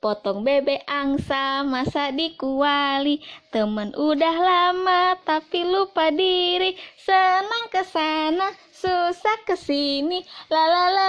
Potong bebek angsa, masa di kuali. Temen udah lama tapi lupa diri Senang ke sana, susah ke sini. la la la